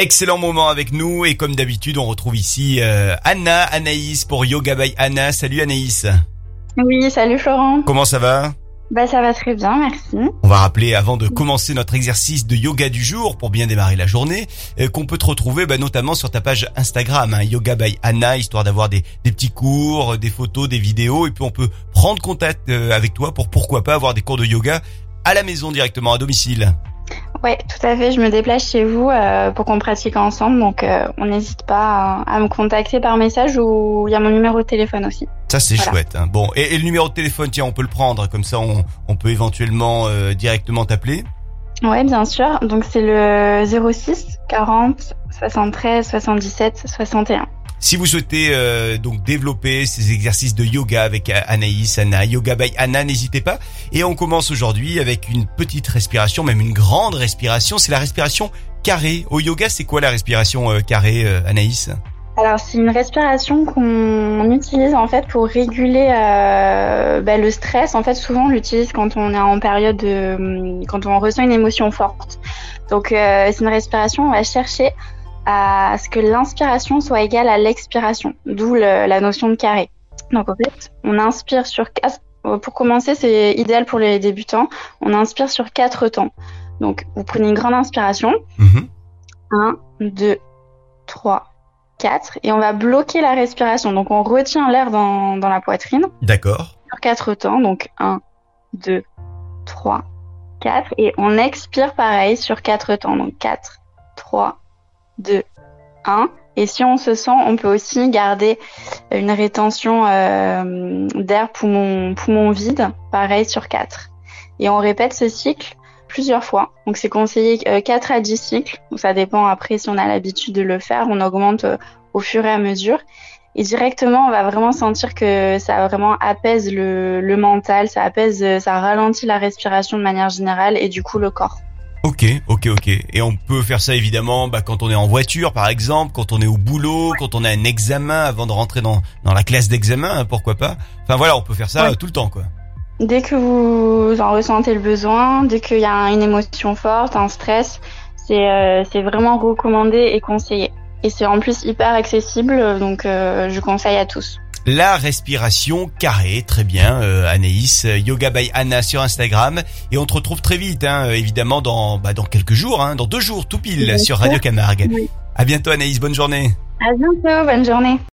Excellent moment avec nous et comme d'habitude, on retrouve ici euh, Anna, Anaïs pour Yoga by Anna. Salut Anaïs. Oui, salut Florent. Comment ça va? Bah ça va très bien, merci. On va rappeler avant de commencer notre exercice de yoga du jour pour bien démarrer la journée euh, qu'on peut te retrouver bah, notamment sur ta page Instagram hein, Yoga by Anna histoire d'avoir des, des petits cours, des photos, des vidéos et puis on peut prendre contact euh, avec toi pour pourquoi pas avoir des cours de yoga à la maison directement à domicile. Ouais, tout à fait. Je me déplace chez vous euh, pour qu'on pratique ensemble, donc euh, on n'hésite pas à, à me contacter par message ou il y a mon numéro de téléphone aussi. Ça c'est Voilà. chouette. hein. Bon et, et le numéro de téléphone, tiens, on peut le prendre comme ça, on, on peut éventuellement euh, directement t'appeler. Ouais, bien sûr. Donc c'est le 06 40 73 77 61. Si vous souhaitez euh, donc développer ces exercices de yoga avec euh, Anaïs, Anna, Yoga by Anna, n'hésitez pas. Et on commence aujourd'hui avec une petite respiration, même une grande respiration. C'est la respiration carrée. Au yoga, c'est quoi la respiration euh, carrée, Anaïs? Alors c'est une respiration qu'on utilise en fait pour réguler euh, bah, le stress. En fait, souvent on l'utilise quand on est en période de, quand on ressent une émotion forte. Donc euh, c'est une respiration. On va chercher à ce que l'inspiration soit égale à l'expiration, d'où le- la notion de carré. Donc en fait, on inspire sur quatre. Pour commencer, c'est idéal pour les débutants. On inspire sur quatre temps. Donc vous prenez une grande inspiration. Mhm. 1, 2, 3, 4. Et on va bloquer la respiration. Donc on retient l'air dans, dans la poitrine D'accord. sur 4 temps. Donc 1, 2, 3, 4. Et on expire pareil sur 4 temps. Donc 4, 3, 2, 1. Et si on se sent, on peut aussi garder une rétention euh, d'air poumon, poumon vide, pareil sur 4. Et on répète ce cycle plusieurs fois. Donc c'est conseillé euh, 4 à 10 cycles. Donc ça dépend après si on a l'habitude de le faire. On augmente euh, au fur et à mesure. Et directement, on va vraiment sentir que ça vraiment apaise le, le mental, ça apaise, euh, ça ralentit la respiration de manière générale et du coup le corps. Ok, ok, ok. Et on peut faire ça évidemment bah, quand on est en voiture, par exemple, quand on est au boulot, quand on a un examen avant de rentrer dans, dans la classe d'examen, hein, pourquoi pas. Enfin voilà, on peut faire ça Ouais. euh, tout le temps, quoi. Dès que vous en ressentez le besoin, dès qu'il y a une émotion forte, un stress, c'est euh, vraiment recommandé et conseillé. Et c'est en plus hyper accessible, donc euh, je conseille à tous. La respiration carrée, très bien, euh, Anaïs, Yoga by Anna sur Instagram, et on te retrouve très vite, hein, évidemment dans bah, dans quelques jours, hein, dans deux jours tout pile Bien sur. Radio Camargue. Oui. À bientôt Anaïs, bonne journée. À bientôt, bonne journée.